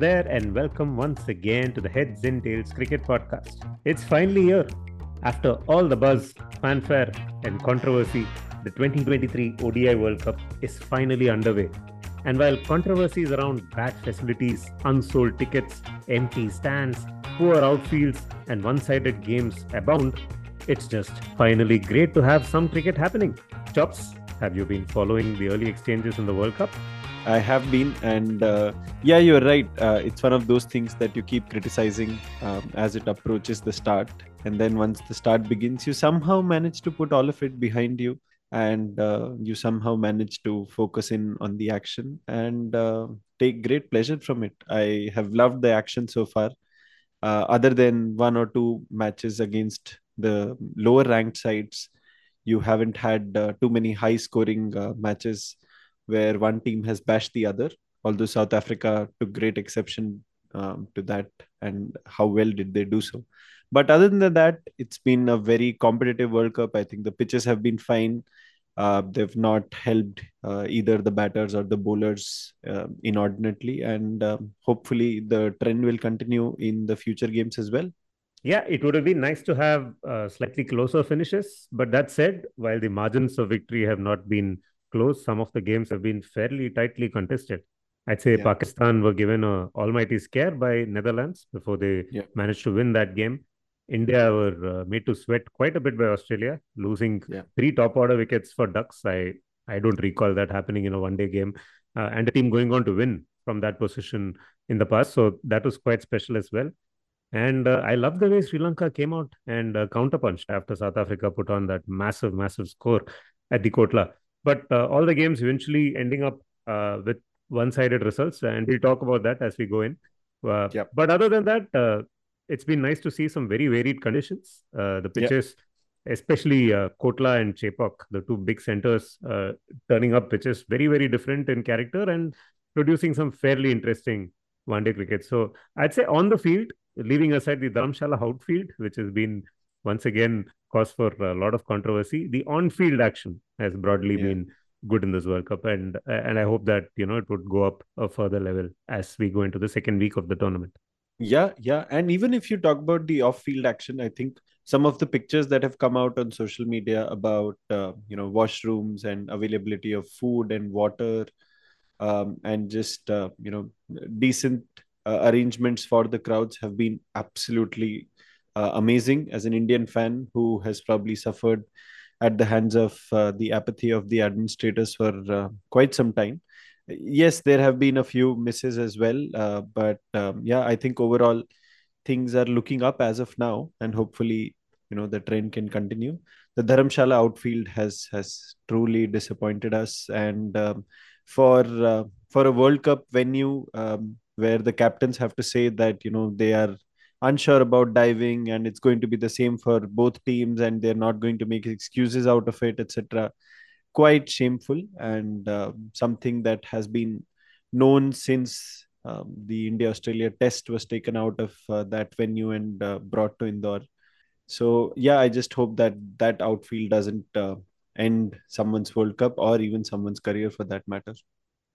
there, and welcome once again to the Heads and Tails Cricket Podcast. It's finally here. After all the buzz, fanfare, and controversy, the 2023 ODI World Cup is finally underway. And while controversies around bad facilities, unsold tickets, empty stands, poor outfields, and one sided games abound, it's just finally great to have some cricket happening. Chops, have you been following the early exchanges in the World Cup? I have been, and uh, yeah, you're right. Uh, it's one of those things that you keep criticizing um, as it approaches the start, and then once the start begins, you somehow manage to put all of it behind you, and uh, you somehow manage to focus in on the action and uh, take great pleasure from it. I have loved the action so far, uh, other than one or two matches against the lower ranked sides. You haven't had uh, too many high scoring matches where one team has bashed the other. Although South Africa took great exception um, to that, and how well did they do so? But other than that, it's been a very competitive World Cup. I think the pitches have been fine. Uh, they've not helped uh, either the batters or the bowlers uh, inordinately, and um, hopefully the trend will continue in the future games as well. Yeah, it would have been nice to have uh, slightly closer finishes. But that said, while the margins of victory have not been close. Some of the games have been fairly tightly contested. I'd say yeah. Pakistan were given a almighty scare by Netherlands before they yeah. managed to win that game. India were uh, made to sweat quite a bit by Australia, losing yeah. three top order wickets for Ducks. I I don't recall that happening in a one day game, uh, and a team going on to win from that position in the past. So that was quite special as well. And uh, I love the way Sri Lanka came out and uh, counterpunched after South Africa put on that massive, massive score at the Kotla but uh, all the games eventually ending up uh, with one-sided results, and we'll talk about that as we go in. Uh, yep. But other than that, uh, it's been nice to see some very varied conditions. Uh, the pitches, yep. especially uh, Kotla and Chepauk, the two big centers, turning up pitches very very different in character and producing some fairly interesting one-day cricket. So I'd say on the field, leaving aside the Dharamshala outfield, which has been once again cause for a lot of controversy. The on-field action has broadly yeah. been good in this World Cup, and and I hope that you know it would go up a further level as we go into the second week of the tournament. Yeah, yeah, and even if you talk about the off-field action, I think some of the pictures that have come out on social media about uh, you know washrooms and availability of food and water, um, and just uh, you know decent uh, arrangements for the crowds have been absolutely uh, amazing as an Indian fan who has probably suffered at the hands of uh, the apathy of the administrators for uh, quite some time. Yes, there have been a few misses as well, uh, but um, yeah, I think overall things are looking up as of now, and hopefully, you know, the trend can continue. The Dharamshala outfield has has truly disappointed us, and um, for uh, for a World Cup venue um, where the captains have to say that you know they are unsure about diving and it's going to be the same for both teams and they're not going to make excuses out of it etc quite shameful and uh, something that has been known since um, the india australia test was taken out of uh, that venue and uh, brought to indore. So yeah i just hope that that outfield doesn't uh, end someone's world cup or even someone's career for that matter.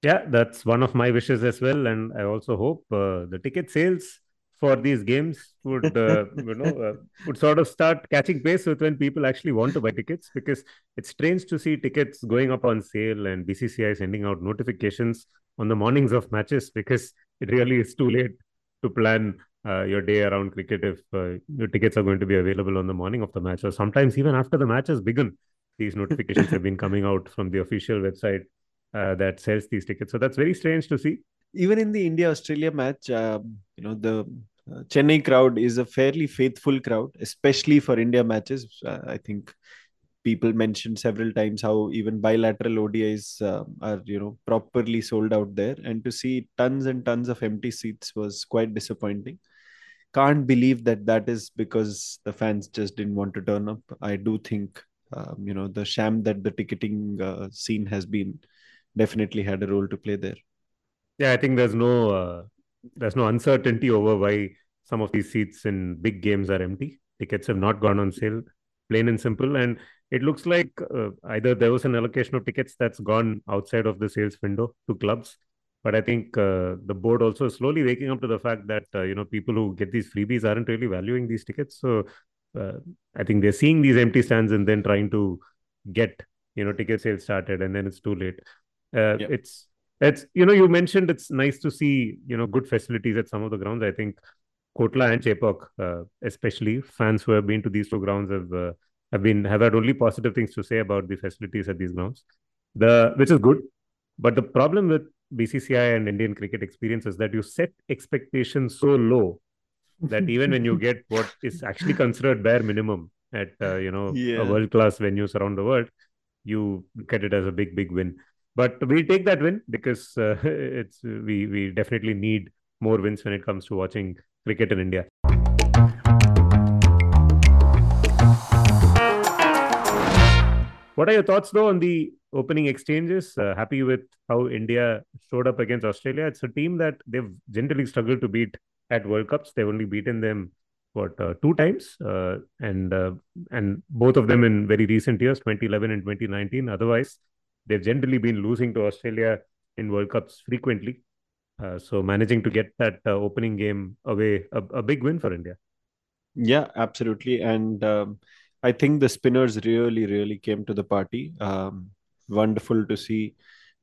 Yeah that's one of my wishes as well and i also hope uh, the ticket sales for these games would uh, you know uh, would sort of start catching pace with when people actually want to buy tickets because it's strange to see tickets going up on sale and BCCI sending out notifications on the mornings of matches because it really is too late to plan uh, your day around cricket if uh, your tickets are going to be available on the morning of the match or sometimes even after the match has begun. These notifications have been coming out from the official website uh, that sells these tickets. So that's very strange to see. Even in the India Australia match, um, you know, the Chennai crowd is a fairly faithful crowd, especially for India matches. Uh, I think people mentioned several times how even bilateral ODIs uh, are, you know, properly sold out there. And to see tons and tons of empty seats was quite disappointing. Can't believe that that is because the fans just didn't want to turn up. I do think, um, you know, the sham that the ticketing uh, scene has been definitely had a role to play there. Yeah, I think there's no uh, there's no uncertainty over why some of these seats in big games are empty. Tickets have not gone on sale, plain and simple. And it looks like uh, either there was an allocation of tickets that's gone outside of the sales window to clubs, But I think uh, the board also is slowly waking up to the fact that uh, you know people who get these freebies aren't really valuing these tickets. So uh, I think they're seeing these empty stands and then trying to get you know ticket sales started, and then it's too late. Uh, yep. It's it's you know you mentioned it's nice to see you know good facilities at some of the grounds. I think Kotla and Chepauk, uh, especially fans who have been to these two grounds have uh, have been have had only positive things to say about the facilities at these grounds. The which is good, but the problem with BCCI and Indian cricket experience is that you set expectations so low that even when you get what is actually considered bare minimum at uh, you know yeah. world class venues around the world, you look at it as a big big win. But we take that win because uh, it's we we definitely need more wins when it comes to watching cricket in India. What are your thoughts though on the opening exchanges? Uh, happy with how India showed up against Australia. It's a team that they've generally struggled to beat at World Cups. They've only beaten them what uh, two times, uh, and uh, and both of them in very recent years, 2011 and 2019. Otherwise, they've generally been losing to Australia in World Cups frequently. Uh, so managing to get that uh, opening game away, a, a, big win for India. Yeah, absolutely, and um, I think the spinners really, really came to the party. Um, wonderful to see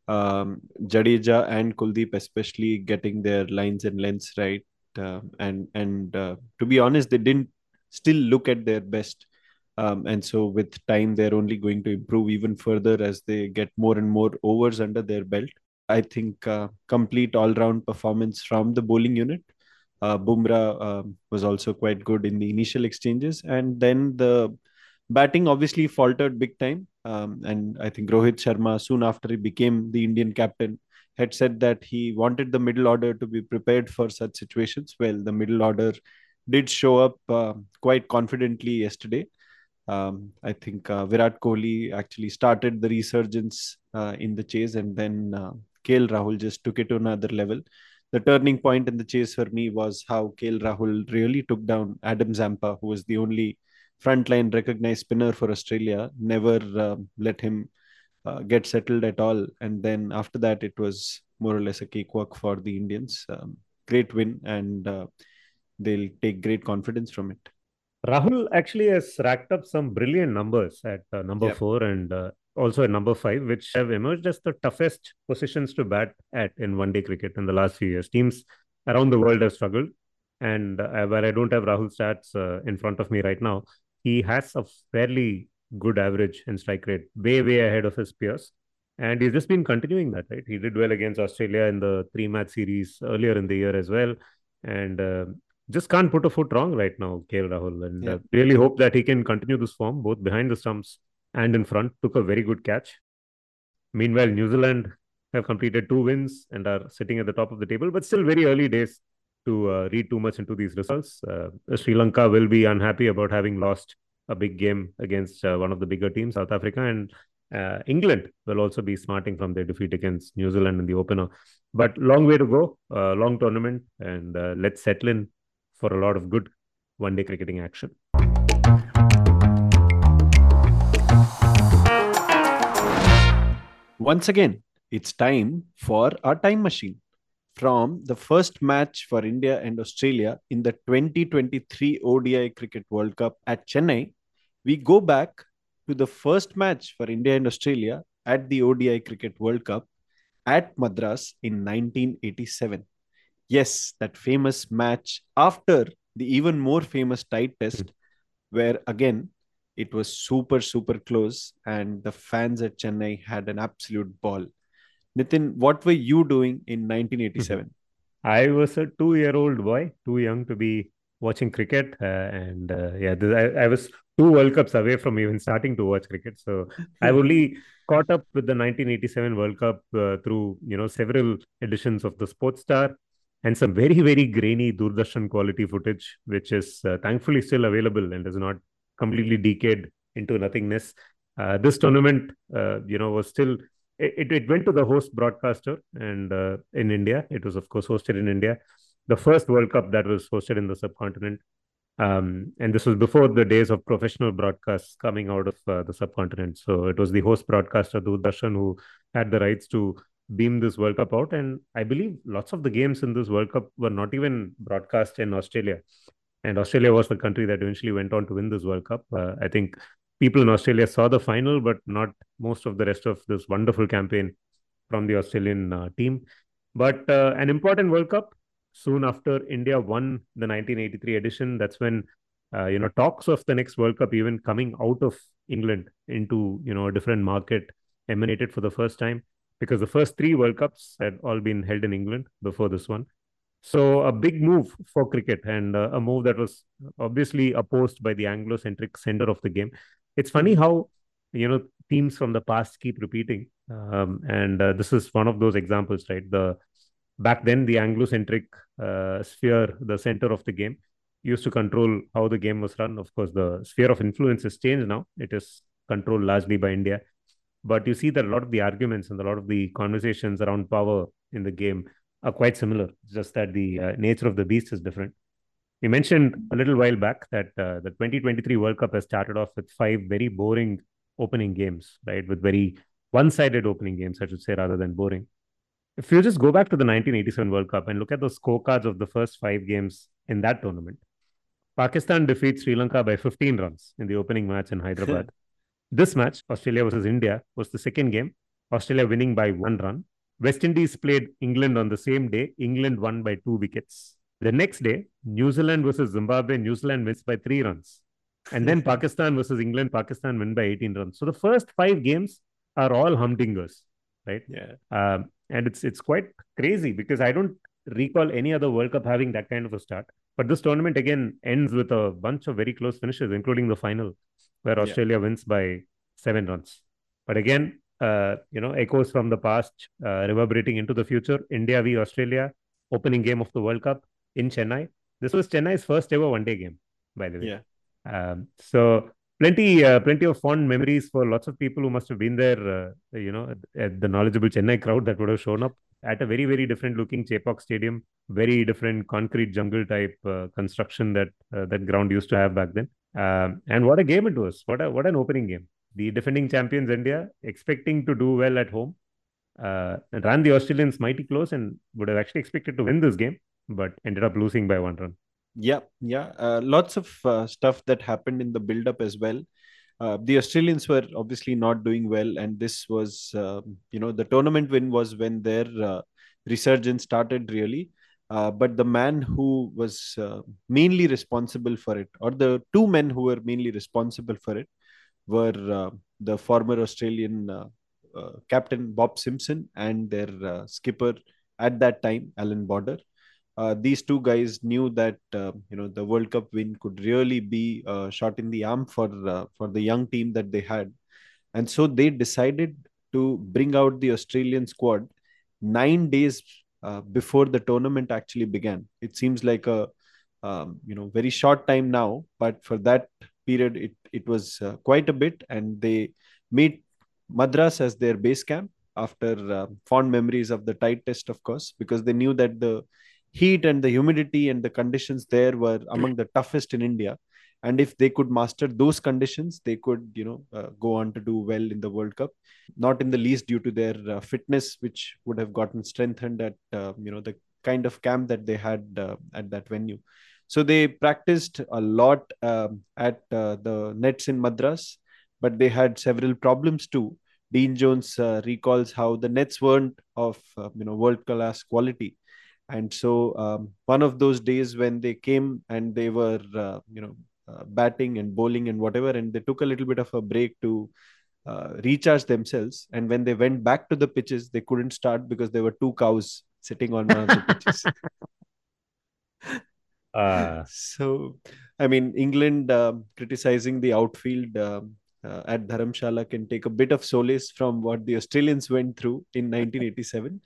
um, Jadeja and Kuldeep especially getting their lines and lengths right. Uh, and and uh, to be honest, they didn't still look at their best. Um, and so with time, they're only going to improve even further as they get more and more overs under their belt. I think uh, complete all-round performance from the bowling unit. Uh, Bumrah um, was also quite good in the initial exchanges, and then the batting obviously faltered big time. Um, and I think Rohit Sharma, soon after he became the Indian captain, had said that he wanted the middle order to be prepared for such situations. Well, the middle order did show up uh, quite confidently yesterday. Um, I think uh, Virat Kohli actually started the resurgence uh, in the chase, and then uh, KL Rahul just took it to another level. The turning point in the chase for me was how KL Rahul really took down Adam Zampa, who was the only frontline recognized spinner for Australia, never uh, let him uh, get settled at all. And then after that, it was more or less a cakewalk for the Indians. Um, great win, and uh, they'll take great confidence from it. Rahul actually has racked up some brilliant numbers at uh, number yep. four and uh, also at number five, which have emerged as the toughest positions to bat at in one day cricket in the last few years. Teams around the world have struggled. And uh, where I don't have Rahul stats uh, in front of me right now, he has a fairly good average in strike rate, way, way ahead of his peers. And he's just been continuing that, right? He did well against Australia in the three match series earlier in the year as well. And uh, just can't put a foot wrong right now, KL Rahul. And yeah. uh, really hope that he can continue this form, both behind the stumps and in front. Took a very good catch. Meanwhile, New Zealand have completed two wins and are sitting at the top of the table, but still very early days to uh, read too much into these results. Uh, Sri Lanka will be unhappy about having lost a big game against uh, one of the bigger teams, South Africa, and uh, England will also be smarting from their defeat against New Zealand in the opener. But long way to go, uh, long tournament, and uh, let's settle in for a lot of good one-day cricketing action. Once again, it's time for our time machine from the first match for India and Australia in the 2023 ODI Cricket World Cup at Chennai, we go back to the first match for India and Australia at the ODI Cricket World Cup at Madras in 1987. Yes, that famous match after the even more famous tight test, where again it was super, super close, and the fans at Chennai had an absolute ball. Nitin, what were you doing in 1987? I was a two year old boy, too young to be watching cricket. Uh, and uh, yeah, I, I, was two World Cups away from even starting to watch cricket. So I only caught up with the 1987 World Cup uh, through, you know, several editions of the Sports Star and some very, very grainy Doordarshan quality footage, which is uh, thankfully still available and is not completely decayed into nothingness. Uh, this tournament, uh, you know, was still it, it went to the host broadcaster and uh, in India. It was, of course, hosted in India. The first World Cup that was hosted in the subcontinent. Um, and this was before the days of professional broadcasts coming out of uh, the subcontinent. So it was the host broadcaster, Doordarshan, who had the rights to beam this World Cup out. And I believe lots of the games in this World Cup were not even broadcast in Australia. And Australia was the country that eventually went on to win this World Cup. Uh, I think people in Australia saw the final, but not most of the rest of this wonderful campaign from the Australian uh, team. But uh, an important World Cup soon after India won the 1983 edition. That's when uh, you know talks of the next World Cup even coming out of England into you know a different market emanated for the first time because the first three World Cups had all been held in England before this one. So a big move for cricket and uh, a move that was obviously opposed by the Anglo-centric center of the game. It's funny how you know themes from the past keep repeating, um, and uh, this is one of those examples, right? The back then the Anglo-centric uh, sphere, the center of the game, used to control how the game was run. Of course, the sphere of influence has changed now. It is controlled largely by India. But you see that a lot of the arguments and a lot of the conversations around power in the game are quite similar, just that the uh, nature of the beast is different. We mentioned a little while back that uh, the 2023 World Cup has started off with five very boring opening games, right? With very one sided opening games, I should say, rather than boring. If you just go back to the 1987 World Cup and look at the scorecards of the first five games in that tournament, Pakistan defeats Sri Lanka by 15 runs in the opening match in Hyderabad. This match, Australia versus India, was the second game, Australia winning by one run. West Indies played England on the same day. England won by two wickets. The next day, New Zealand versus Zimbabwe, New Zealand wins by three runs. And then Pakistan versus England, Pakistan win by 18 runs. So the first five games are all humdingers, right? Yeah. Um, and it's it's quite crazy because I don't recall any other World Cup having that kind of a start. But this tournament again ends with a bunch of very close finishes, including the final, where Australia yeah. wins by seven runs. But again, uh, you know, echoes from the past uh, reverberating into the future. India v Australia, opening game of the World Cup in Chennai. This was Chennai's first ever one day game, by the way. Yeah. Um, so plenty, uh, plenty of fond memories for lots of people who must have been there. Uh, you know, the knowledgeable Chennai crowd that would have shown up at a very, very different looking Chepauk Stadium, very different concrete jungle type uh, construction that uh, that ground used to have back then. Um, and what a game it was! What a what an opening game. The defending champions India expecting to do well at home, uh, ran the Australians mighty close and would have actually expected to win this game, but ended up losing by one run yeah yeah uh, lots of uh, stuff that happened in the build up as well uh, the australians were obviously not doing well and this was um, you know the tournament win was when their uh, resurgence started really. Uh, but the man who was uh, mainly responsible for it or the two men who were mainly responsible for it were the former australian captain bob simpson and their skipper at that time alan border uh, these two guys knew that uh, you know the World Cup win could really be a shot in the arm for uh, for the young team that they had, and so they decided to bring out the Australian squad nine days uh, before the tournament actually began. It seems like a um, you know very short time now, but for that period it it was uh, quite a bit, and they made Madras as their base camp after uh, fond memories of the tight test, of course, because they knew that the heat and the humidity and the conditions there were among the toughest in India. And if they could master those conditions, they could, you know, uh, go on to do well in the World Cup. Not in the least due to their uh, fitness, which would have gotten strengthened at, uh, you know, the kind of camp that they had uh, at that venue. So they practiced a lot um, at uh, the nets in Madras, but they had several problems too. Dean Jones uh, recalls how the nets weren't of, you know, world class quality and so um, one of those days when they came and they were uh, you know uh, batting and bowling and whatever and they took a little bit of a break to uh, recharge themselves. And when they went back to the pitches they couldn't start because there were two cows sitting on one of the pitches. Uh, so i mean england um, criticizing the outfield um, uh, at dharamshala can take a bit of solace from what the australians went through in 1987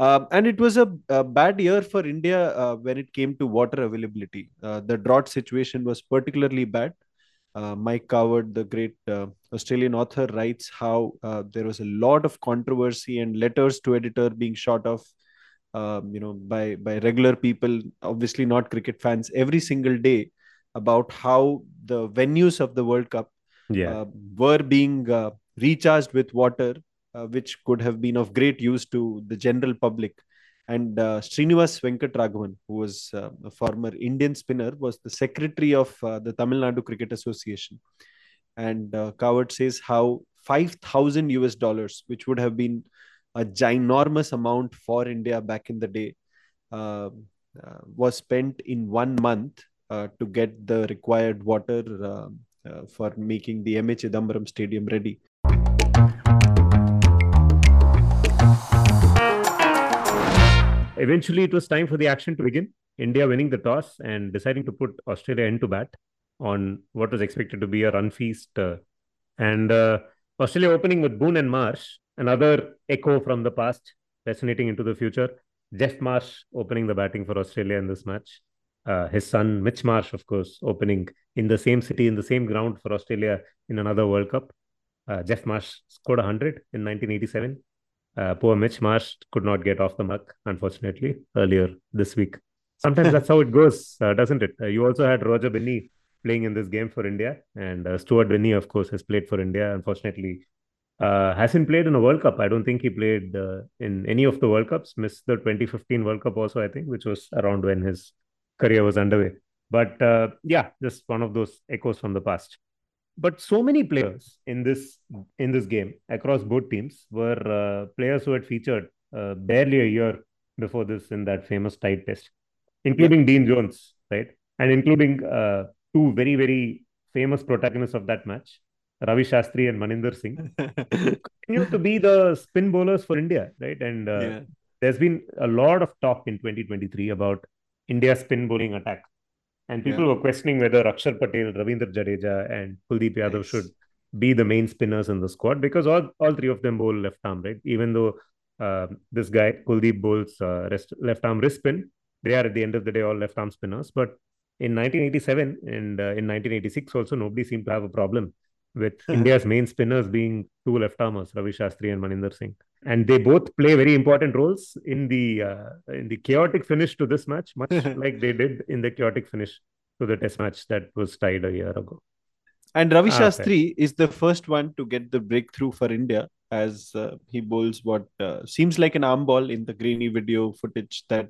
um, and it was a, a, bad year for India uh, when it came to water availability. Uh, the drought situation was particularly bad. Uh, Mike Coward, the great uh, Australian author, writes how uh, there was a lot of controversy and letters to editor being shot off, um, you know, by by regular people, obviously not cricket fans, every single day about how the venues of the World Cup yeah. Uh, were being recharged with water uh, which could have been of great use to the general public. And uh, Srinivas Venkatraghavan, who was uh, a former Indian spinner, was the secretary of uh, the Tamil Nadu Cricket Association. And uh, Coward says how 5,000 US dollars, which would have been a ginormous amount for India back in the day, uh, uh, was spent in one month to get the required water for making the MA Chidambaram Stadium ready. Eventually, it was time for the action to begin. India winning the toss and deciding to put Australia into bat on what was expected to be a run feast. Uh, and uh, Australia opening with Boon and Marsh, another echo from the past, resonating into the future. Geoff Marsh opening the batting for Australia in this match. Uh, his son Mitch Marsh, of course, opening in the same city, in the same ground for Australia in another World Cup. Uh, Geoff Marsh scored 100 in 1987. Uh, poor Mitch Marsh could not get off the mark, unfortunately, earlier this week. Sometimes that's how it goes, uh, doesn't it? Uh, you also had Roger Binny playing in this game for India, and uh, Stuart Binny, of course, has played for India. Unfortunately, uh, hasn't played in a World Cup. I don't think he played uh, in any of the World Cups. Missed the 2015 World Cup also, I think, which was around when his career was underway. But yeah, just one of those echoes from the past but so many players in this in this game across both teams were uh, players who had featured uh, barely a year before this in that famous tight test, including Dean Jones, right, and including uh, two very very famous protagonists of that match, Ravi Shastri and Maninder Singh, continue to be the spin bowlers for India, right, and uh, yeah. there's been a lot of talk in 2023 about India's spin bowling attack and people yeah. were questioning whether Akshar Patel, Ravindra Jadeja, and Kuldeep Yadav yes. should be the main spinners in the squad because all, all three of them bowl left arm, right? Even though uh, this guy, Kuldeep, bowls uh, rest, left arm wrist spin, they are at the end of the day all left arm spinners. But in 1987 and uh, in 1986 also, nobody seemed to have a problem with India's main spinners being two left armers, Ravi Shastri and Maninder Singh. And they both play very important roles in the uh, in the chaotic finish to this match, much like they did in the chaotic finish to the Test match that was tied a year ago. And Ravi ah, Shastri is the first one to get the breakthrough for India as uh, he bowls what uh, seems like an arm ball in the grainy video footage that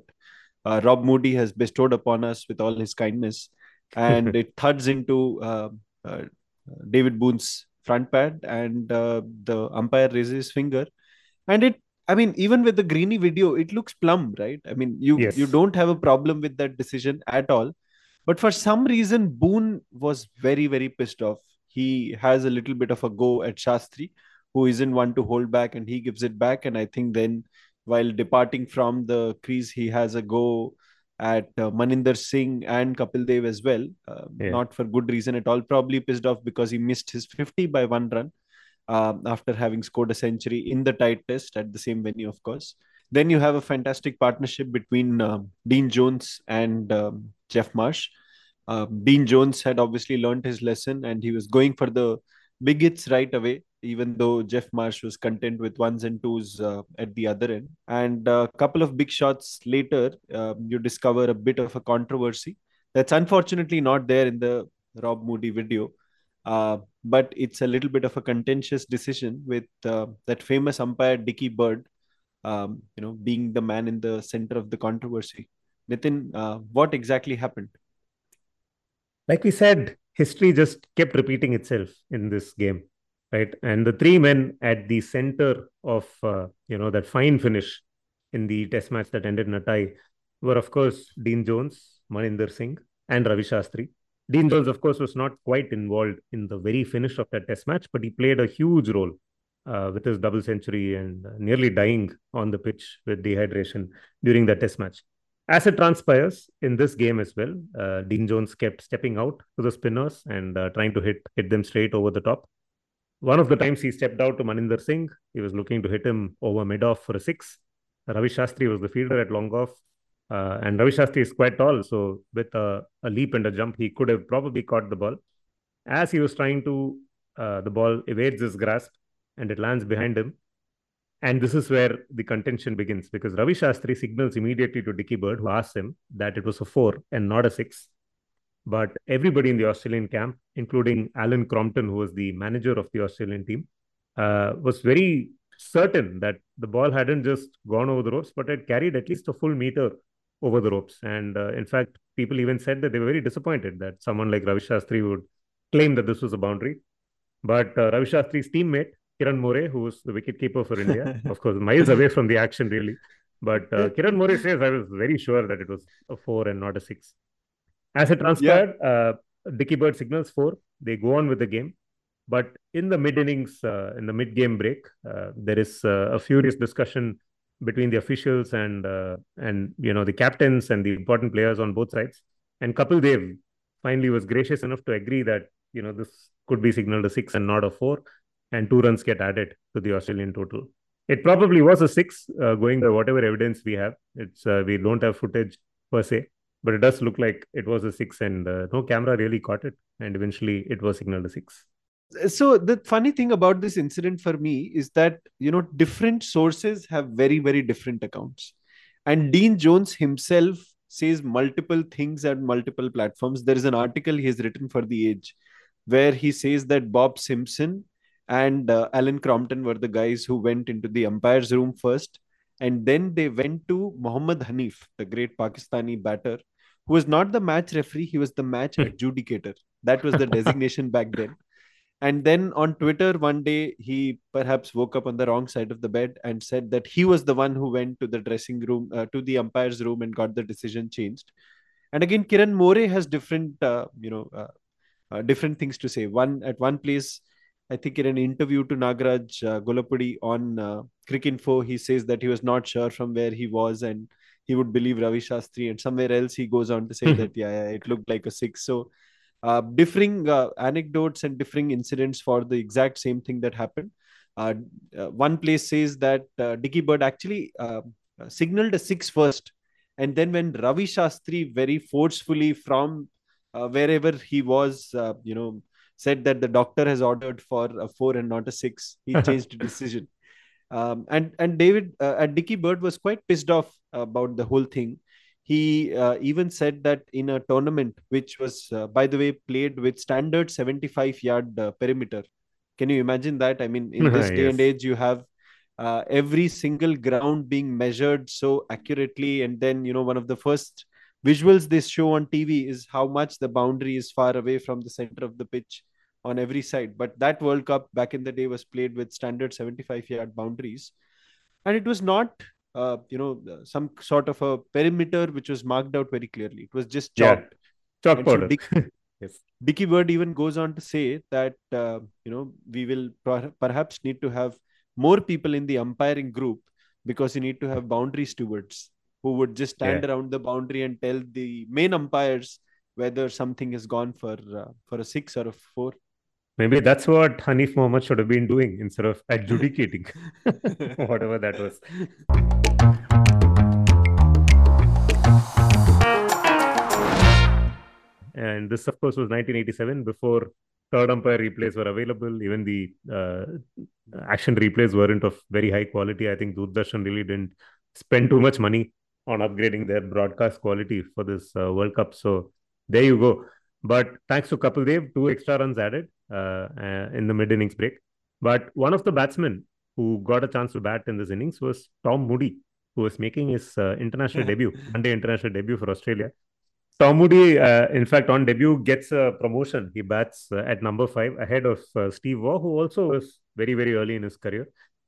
uh, Rob Moody has bestowed upon us with all his kindness, and it thuds into uh, uh, David Boon's front pad, and uh, the umpire raises his finger. And it i mean even with the greeny video it looks plumb right? I mean you yes. you don't have a problem with that decision at all. But for some reason boon was very very pissed off. He has a little bit of a go at shastri who isn't one to hold back and he gives it back. And i think then while departing from the crease he has a go at uh, Maninder Singh and Kapil Dev as well. Uh, yeah. Not for good reason at all. Probably pissed off because he missed his 50 by one run um, after having scored a century in the tight test at the same venue, of course. Then you have a fantastic partnership between um, Dean Jones and um, Geoff Marsh. Uh, Dean Jones had obviously learned his lesson and he was going for the big hits right away, even though Geoff Marsh was content with ones and twos uh, at the other end. And a couple of big shots later, uh, you discover a bit of a controversy that's unfortunately not there in the Rob Moody video. Uh, but it's a little bit of a contentious decision with uh, that famous umpire Dickie Bird, um, you know, being the man in the center of the controversy. Nitin, uh, what exactly happened? Like we said, history just kept repeating itself in this game, right? And the three men at the center of uh, you know that fine finish in the Test match that ended in a tie were, of course, Dean Jones, Maninder Singh, and Ravi Shastri Dean Jones, of course, was not quite involved in the very finish of that test match, but he played a huge role uh, with his double century and nearly dying on the pitch with dehydration during that test match. As it transpires in this game as well, uh, Dean Jones kept stepping out to the spinners and uh, trying to hit hit them straight over the top. One of the times he stepped out to Maninder Singh, he was looking to hit him over mid off for a six. Ravi Shastri was the fielder at long off. Uh, and Ravi Shastri is quite tall, so with a, a, leap and a jump, he could have probably caught the ball. As he was trying to, uh, the ball evades his grasp and it lands behind him. And this is where the contention begins because Ravi Shastri signals immediately to Dickie Bird, who asks him that it was a four and not a six. But everybody in the Australian camp, including Alan Crompton, who was the manager of the Australian team, uh, was very certain that the ball hadn't just gone over the ropes, but had carried at least a full meter over the ropes. And uh, in fact, people even said that they were very disappointed that someone like Ravi Shastri would claim that this was a boundary. But uh, Ravi Shastri's teammate, Kiran More, who's the wicketkeeper for India, of course, miles away from the action, really. But uh, Kiran More says, I was very sure that it was a four and not a six. As it transpired, yeah. Uh, Bird signals four. They go on with the game. But in the mid innings, uh, in the mid game break, uh, there is uh, a furious discussion between the officials and uh, and you know the captains and the important players on both sides. And Kapil Dev finally was gracious enough to agree that you know this could be signaled a six and not a four, and two runs get added to the Australian total. It probably was a six, uh, going by whatever evidence we have. It's uh, we don't have footage per se, but it does look like it was a six, and uh, no camera really caught it, and eventually it was signaled a six so the funny thing about this incident for me is that you know different sources have very very different accounts and dean jones himself says multiple things at multiple platforms there is an article he has written for the age where he says that bob simpson and uh, alan crompton were the guys who went into the umpires room first and then they went to Mohammad Hanif, the great Pakistani batter, who was not the match referee, he was the match hmm. adjudicator. That was the designation back then and then on twitter one day he perhaps woke up on the wrong side of the bed and said that he was the one who went to the dressing room uh, to the umpire's room and got the decision changed and again kiran more has different uh, you know uh, uh different things to say one at one place i think in an interview to nagaraj uh, gollapudi on uh, cricinfo he says that he was not sure from where he was and he would believe ravi shastri and somewhere else he goes on to say that yeah, yeah it looked like a six so uh, differing uh, anecdotes and differing incidents for the exact same thing that happened. Uh, uh one place says that uh, Dickie Bird actually uh, signaled a six first, and then when Ravi Shastri very forcefully from wherever he was, you know, said that the doctor has ordered for a four and not a six, he changed the decision. Um, and and David and Dickie Bird was quite pissed off about the whole thing. He uh, even said that in a tournament which was uh, by the way played with standard 75 yard uh, perimeter. Can you imagine that? I mean in this day yes. and age you have uh, every single ground being measured so accurately. And then you know one of the first visuals they show on tv is how much the boundary is far away from the center of the pitch on every side but that world cup back in the day was played with standard 75 yard boundaries and it was not uh, you know uh, some sort of a perimeter which was marked out very clearly. It was just chalked. Yeah. Chalk powder. So Dick, yes. Dickie Bird even goes on to say that uh, you know we will per- perhaps need to have more people in the umpiring group because you need to have boundary stewards who would just stand yeah. around the boundary and tell the main umpires whether something has gone for uh, for a six or a four. Maybe that's what Hanif Mohammed should have been doing instead of adjudicating whatever that was. And this, of course, was 1987 before third umpire replays were available. Even the uh, action replays weren't of very high quality. I think Doordarshan really didn't spend too much money on upgrading their broadcast quality for this uh, World Cup. So there you go. But thanks to Kapil Dev, two extra runs added in the mid innings break. But one of the batsmen who got a chance to bat in this innings was Tom Moody, who was making his uh, international debut, one day international debut for Australia. Tom Moody, uh, in fact, on debut gets a promotion. He bats uh, at number five ahead of uh, Steve Waugh, who also was very, very early in his career.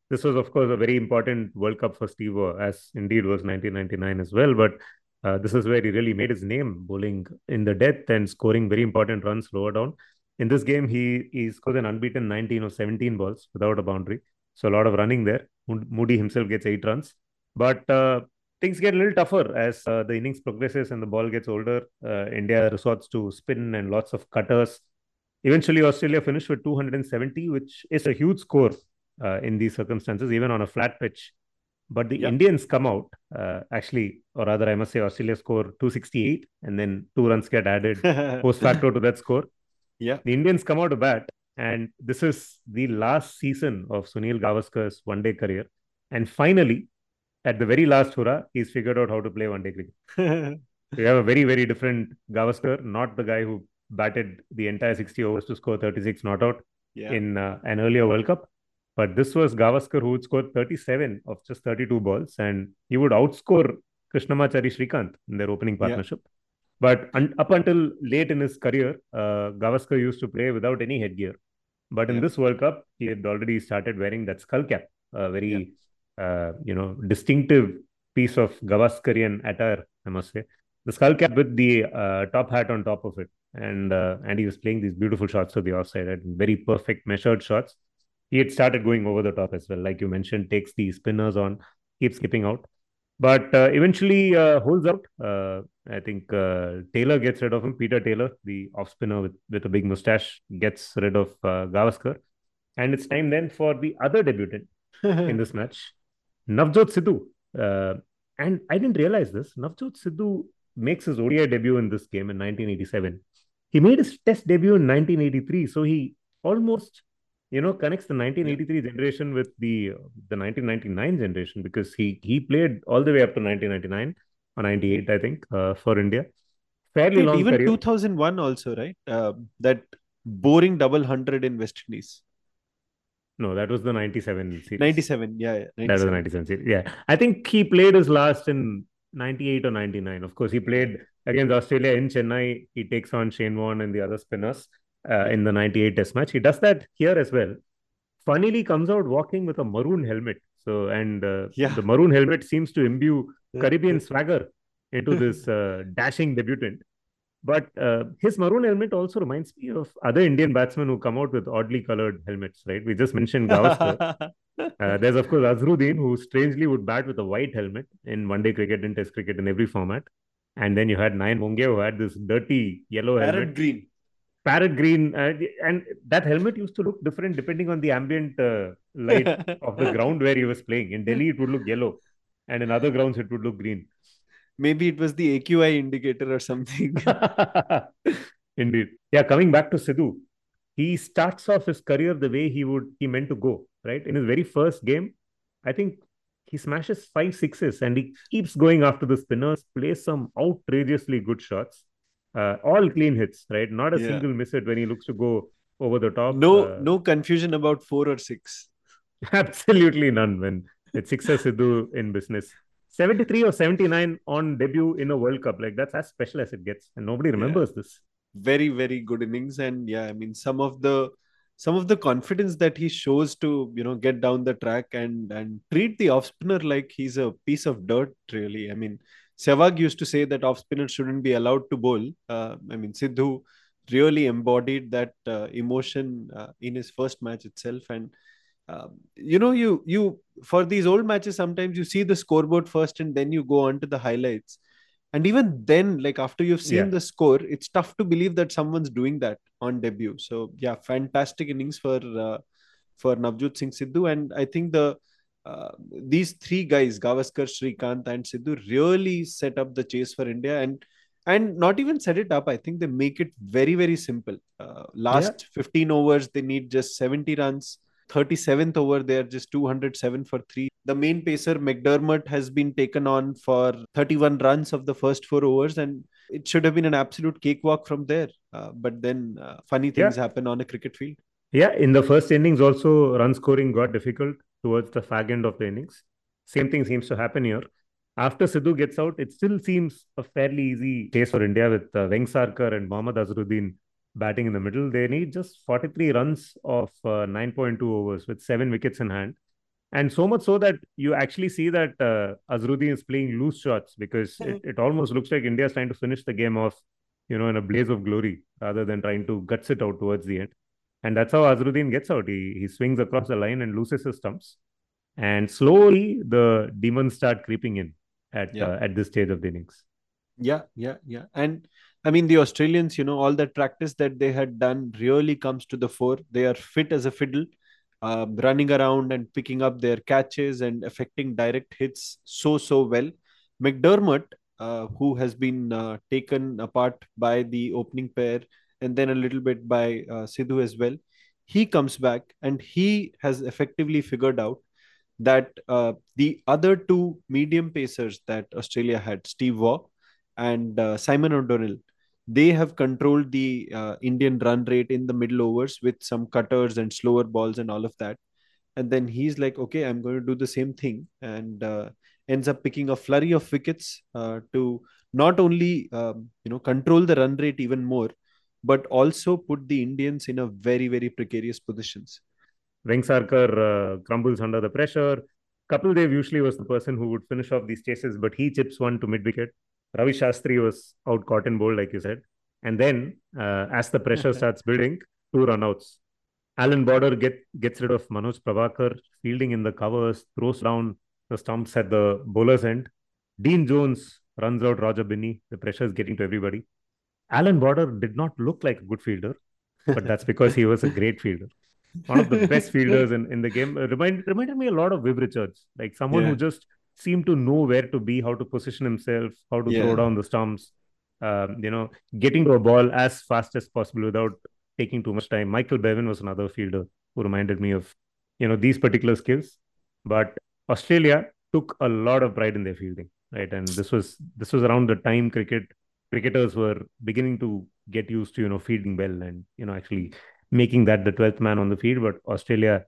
This was, of course, a very important World Cup for Steve Waugh, as indeed was 1999 as well. But uh, this is where he really made his name, bowling in the death and scoring very important runs lower down. In this game, he, he scored an unbeaten 19 or 17 balls without a boundary. So a lot of running there. Moody himself gets eight runs. But uh, things get a little tougher as uh, the innings progresses and the ball gets older. Uh, India resorts to spin and lots of cutters. Eventually, Australia finished with 270, which is a huge score uh, in these circumstances, even on a flat pitch. But the Indians come out, uh, actually, or rather, I must say, Australia score 268, and then two runs get added post facto to that score. Yeah. The Indians come out to bat, and this is the last season of Sunil Gavaskar's one day career. And finally, at the very last hurrah, he's figured out how to play one day cricket. we have a very, very different Gavaskar, not the guy who batted the entire 60 overs to score 36 not out yeah. in uh, an earlier World Cup. But this was Gavaskar who would score 37 of just 32 balls, and he would outscore Krishnamachari Srikanth in their opening partnership. Yeah. But un- up until late in his career, uh, Gavaskar used to play without any headgear. But in yeah. this World Cup, he had already started wearing that skull cap, a very, yeah. uh, you know, distinctive piece of Gavaskarian attire, I must say. The skull cap with the uh, top hat on top of it. And uh, and he was playing these beautiful shots to the offside and very perfect measured shots. He had started going over the top as well. Like you mentioned, takes the spinners on, keeps skipping out but uh, eventually uh, holds out. I think uh, Taylor gets rid of him. Peter Taylor, the off spinner with, with a big mustache, gets rid of uh, Gavaskar. And it's time then for the other debutant in this match, Navjot Sidhu. Uh, and I didn't realize this. Navjot Sidhu makes his ODI debut in this game in 1987. He made his test debut in 1983. So he almost you know connects the 1983 yeah. generation with the the 1999 generation because he he played all the way up to 1999 or 98 i think uh, for india fairly long even career. 2001 also right uh, that boring double hundred in west indies no that was the 97 series 97 yeah, yeah 97. that was the 97 series yeah i think he played his last in 98 or 99 of course he played against australia in chennai he takes on shane warne and the other spinners uh, in the 98 test match. He does that here as well. Funnily comes out walking with a maroon helmet. So, and uh, yeah. the maroon helmet seems to imbue Caribbean swagger into this uh, dashing debutant. But uh, his maroon helmet also reminds me of other Indian batsmen who come out with oddly colored helmets, right? We just mentioned Gavaskar. Uh, there's, of course, Azharuddin, who strangely would bat with a white helmet in one day cricket and test cricket in every format. And then you had Nayan Mongia, who had this dirty yellow helmet. Parrot helmet. green parrot green uh, and that helmet used to look different depending on the ambient uh, light of the ground where he was playing in delhi it would look yellow and in other grounds it would look green maybe it was the aqi indicator or something indeed yeah coming back to sidhu he starts off his career the way he would he meant to go right in his very first game i think he smashes five sixes and he keeps going after the spinners plays some outrageously good shots uh, all clean hits, right? Not a yeah. single miss hit when he looks to go over the top. No, uh, no confusion about four or six. Absolutely none. When it's sixer Sidhu in business, seventy three or seventy nine on debut in a World Cup, like that's as special as it gets, and nobody remembers yeah. this. Very, very good innings, and yeah, I mean some of the some of the confidence that he shows to you know get down the track and and treat the off spinner like he's a piece of dirt. Really, I mean Sehwag used to say that off spinners shouldn't be allowed to bowl. Uh, I mean, Sidhu really embodied that uh, emotion uh, in his first match itself. And um, you know, you you for these old matches, sometimes you see the scoreboard first, and then you go on to the highlights. And even then, like after you've seen yeah. the score, it's tough to believe that someone's doing that on debut. So yeah, fantastic innings for uh, for Navjot Singh Sidhu, and I think the uh, these three guys, Gavaskar, Srikanth, and Sidhu, really set up the chase for India and and not even set it up. I think they make it very very simple. Uh, last yeah. 15 overs, they need just 70 runs. 37th over, they're just 207 for three. The main pacer McDermott has been taken on for 31 runs of the first four overs, and it should have been an absolute cakewalk from there. Uh, but then uh, funny things yeah. happen on a cricket field. Yeah, in the first innings, also run scoring got difficult towards the fag end of the innings. Same thing seems to happen here. After Sidhu gets out, it still seems a fairly easy case for India with uh, Vengsarkar and Mohammad Azharuddin batting in the middle. They need just 43 runs of uh, 9.2 overs with seven wickets in hand. And so much so that you actually see that uh, Azharuddin is playing loose shots because mm-hmm. it, it almost looks like India is trying to finish the game off, you know, in a blaze of glory rather than trying to guts it out towards the end. And that's how Azharuddin gets out. He, he swings across the line and loses his stumps. And slowly the demons start creeping in at yeah. uh, at this stage of the innings. Yeah, yeah, yeah. And I mean, the Australians, you know, all that practice that they had done really comes to the fore. They are fit as a fiddle, uh, running around and picking up their catches and affecting direct hits so, so well. McDermott, uh, who has been uh, taken apart by the opening pair, and then a little bit by uh, Sidhu as well. He comes back and he has effectively figured out that uh, the other two medium pacers that Australia had, Steve Waugh and uh, Simon O'Donnell, they have controlled the uh, Indian run rate in the middle overs with some cutters and slower balls and all of that. and then he's like, okay, I'm going to do the same thing, and uh, ends up picking a flurry of wickets uh, to not only um, you know control the run rate even more, but also put the Indians in a very very precarious positions. Vengsarkar uh, crumbles under the pressure. Kapil Dev usually was the person who would finish off these chases, but he chips one to mid wicket. Ravi Shastri was out caught in bowl, like you said. And then, uh, as the pressure starts building, two runouts. Allan Border get, gets rid of Manoj Prabhakar, fielding in the covers, throws down the stumps at the bowler's end. Dean Jones runs out Roger Binney. The pressure is getting to everybody. Allan Border did not look like a good fielder, but that's because he was a great fielder. One of the best fielders in, in the game. Remind, reminded me a lot of Viv Richards, like someone yeah. who just seemed to know where to be, how to position himself, how to yeah. throw down the stumps, um, you know, getting to a ball as fast as possible without taking too much time. Michael Bevan was another fielder who reminded me of, you know, these particular skills. But Australia took a lot of pride in their fielding, right? And this was this was around the time cricket cricketers were beginning to get used to, you know, fielding well and you know actually making that the twelfth man on the field. But Australia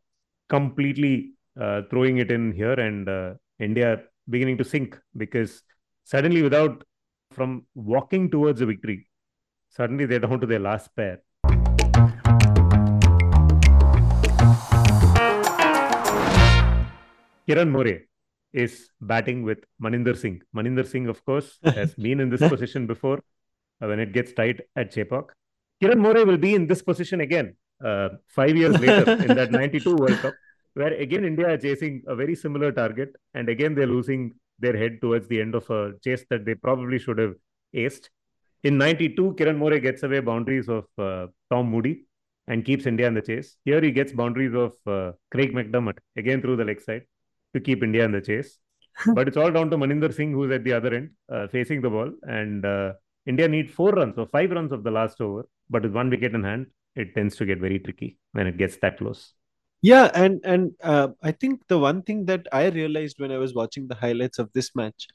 completely uh, throwing it in here and uh, India beginning to sink because suddenly without from walking towards a victory, suddenly they're down to their last pair. Kiran More is batting with Maninder Singh. Maninder Singh, of course, has been in this position before uh, when it gets tight at Chepauk. Kiran More will be in this position again uh, five years later in that 92 World Cup where again India are chasing a very similar target, and again they're losing their head towards the end of a chase that they probably should have aced. In 92, Kiran More gets away boundaries of uh, Tom Moody and keeps India in the chase. Here he gets boundaries of uh, Craig McDermott, again through the leg side, to keep India in the chase. but it's all down to Maninder Singh, who's at the other end, uh, facing the ball. And uh, India need four runs or five runs of the last over. But with one wicket in hand, it tends to get very tricky when it gets that close. Yeah, and and uh, I think the one thing that I realized when I was watching the highlights of this match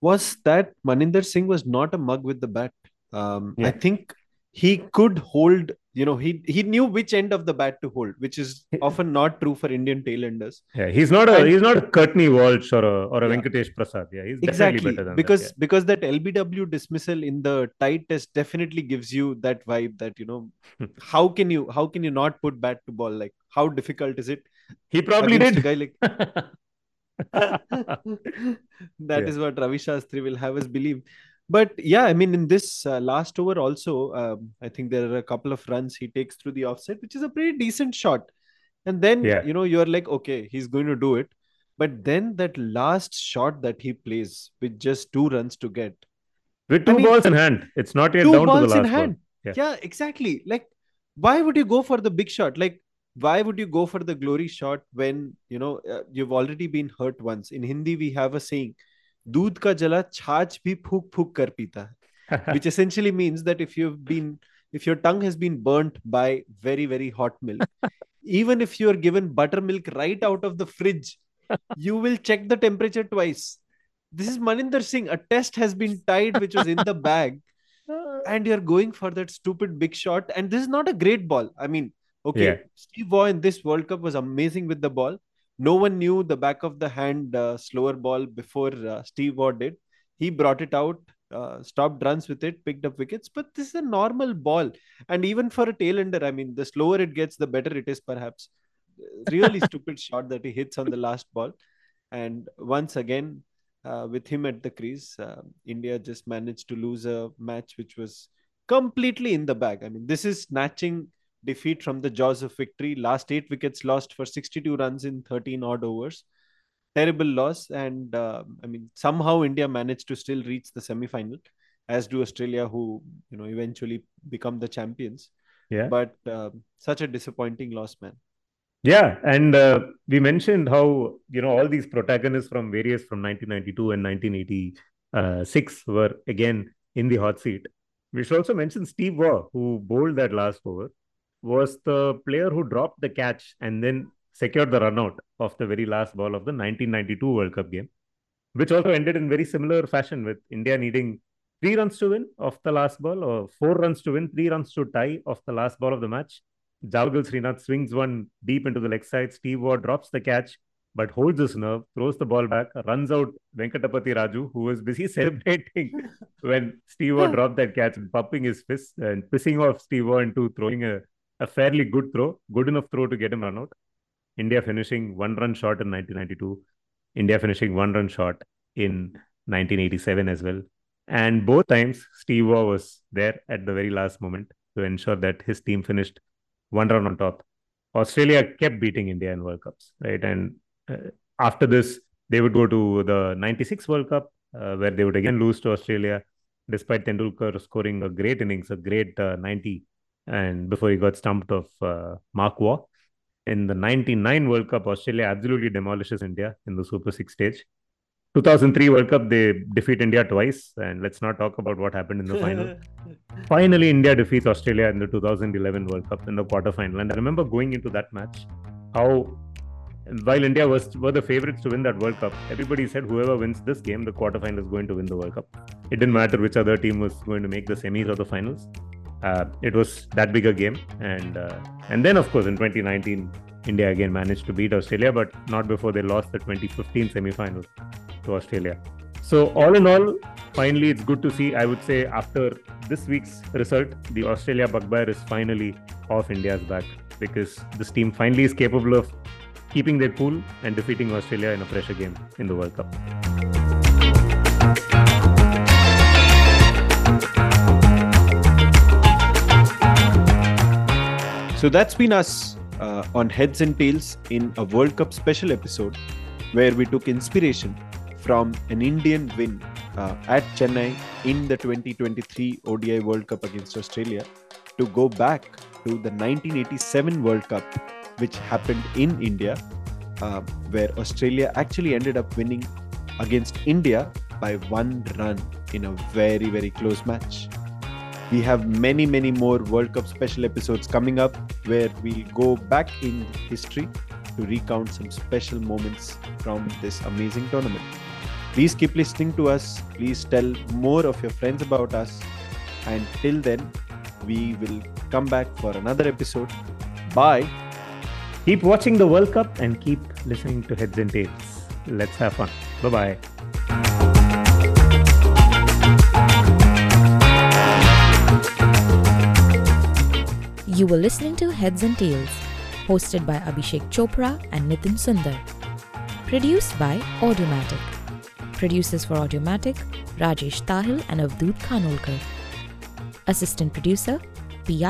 was that Maninder Singh was not a mug with the bat. Um, yeah. I think he could hold you know he he knew which end of the bat to hold which is often not true for indian tailenders yeah he's not a and, he's not a Courtney Walsh or a or a yeah. venkatesh prasad yeah he's exactly better than because that, yeah. because that lbw dismissal in the tight test definitely gives you that vibe that you know how can you how can you not put bat to ball like how difficult is it he probably did guy like that yeah. is what ravi shastri will have us believe but yeah, I mean, in this uh, last over also, um, I think there are a couple of runs he takes through the offset, which is a pretty decent shot. And then, yeah. you know, you're like, okay, he's going to do it. But then that last shot that he plays with just two runs to get. With two I mean, balls in hand. It's not yet down to the last in hand. Yeah. yeah, exactly. Like, why would you go for the big shot? Like, why would you go for the glory shot when, you know, uh, you've already been hurt once? In Hindi, we have a saying, दूध का जला छाछ भी फूक फूक कर पीता है which essentially means that if you've been if your tongue has been burnt by very very hot milk even if you are given buttermilk right out of the fridge you will check the temperature twice this is maninder singh a test has been tied which was in the bag and you're going for that stupid big shot and this is not a great ball i mean okay yeah. steve waugh in this world cup was amazing with the ball no one knew the back of the hand uh, slower ball before uh, Steve Waugh did. He brought it out, uh, stopped runs with it, picked up wickets. But this is a normal ball, and even for a tailender, I mean, the slower it gets, the better it is. Perhaps really stupid shot that he hits on the last ball, and once again. Uh, with him at the crease, uh, India just managed to lose a match which was completely in the bag. I mean, this is snatching defeat from the jaws of victory. Last eight wickets lost for 62 runs in 13 odd overs. Terrible loss. And uh, I mean, somehow India managed to still reach the semi final, as do Australia, who, you know, eventually become the champions. Yeah. But uh, such a disappointing loss, man. Yeah. And uh, we mentioned how, you know, all these protagonists from various from 1992 and 1986 were again in the hot seat. We should also mention Steve Waugh, who bowled that last over was the player who dropped the catch and then secured the run out of the very last ball of the 1992 World Cup game, which also ended in very similar fashion with India needing three runs to win of the last ball or four runs to win, three runs to tie of the last ball of the match. Javagal Srinath swings one deep into the leg side. Steve Waugh drops the catch, but holds his nerve, throws the ball back, runs out Venkatapati Raju, who was busy celebrating when Steve Waugh dropped that catch and pumping his fist and pissing off Steve Waugh into throwing a, a fairly good throw, good enough throw to get him run out. India finishing one run short in 1992. India finishing one run short in 1987 as well. And both times, Steve Waugh was there at the very last moment to ensure that his team finished one run on top. Australia kept beating India in World Cups, right? And uh, after this, they would go to the 96 World Cup, uh, where they would again lose to Australia, despite Tendulkar scoring a great innings, a great uh, 90, and before he got stumped of uh, Mark Waugh. In the 99 World Cup, Australia absolutely demolishes India in the Super 6 stage. 2003 World Cup, they defeat India twice, and let's not talk about what happened in the final. Finally, India defeats Australia in the 2011 World Cup in the quarterfinal. And I remember going into that match, how while India was were the favorites to win that World Cup, everybody said whoever wins this game, the quarterfinal is going to win the World Cup. It didn't matter which other team was going to make the semis or the finals. Uh, it was that big a game, and uh, and then of course in 2019, India again managed to beat Australia, but not before they lost the 2015 semi-final to Australia. So all in all, finally it's good to see. I would say after this week's result, the Australia bugbear is finally off India's back because this team finally is capable of keeping their cool and defeating Australia in a pressure game in the World Cup. So that's been us uh, on Heads and Tails in a World Cup special episode where we took inspiration from an Indian win uh, at Chennai in the 2023 ODI World Cup against Australia to go back to the 1987 World Cup which happened in India, uh, where Australia actually ended up winning against India by one run in a very, very close match. We have many, many more World Cup special episodes coming up where we'll go back in history to recount some special moments from this amazing tournament. Please keep listening to us. Please tell more of your friends about us. And till then, we will come back for another episode. Bye. Keep watching the World Cup and keep listening to Heads and Tails. Let's have fun. Bye bye. You were listening to Heads and Tails, hosted by Abhishek Chopra and Nitin Sundar. Produced by Audiomatic. Producers for Audiomatic, Rajesh Tahil and Avdoot Khanolkar. Assistant producer, P.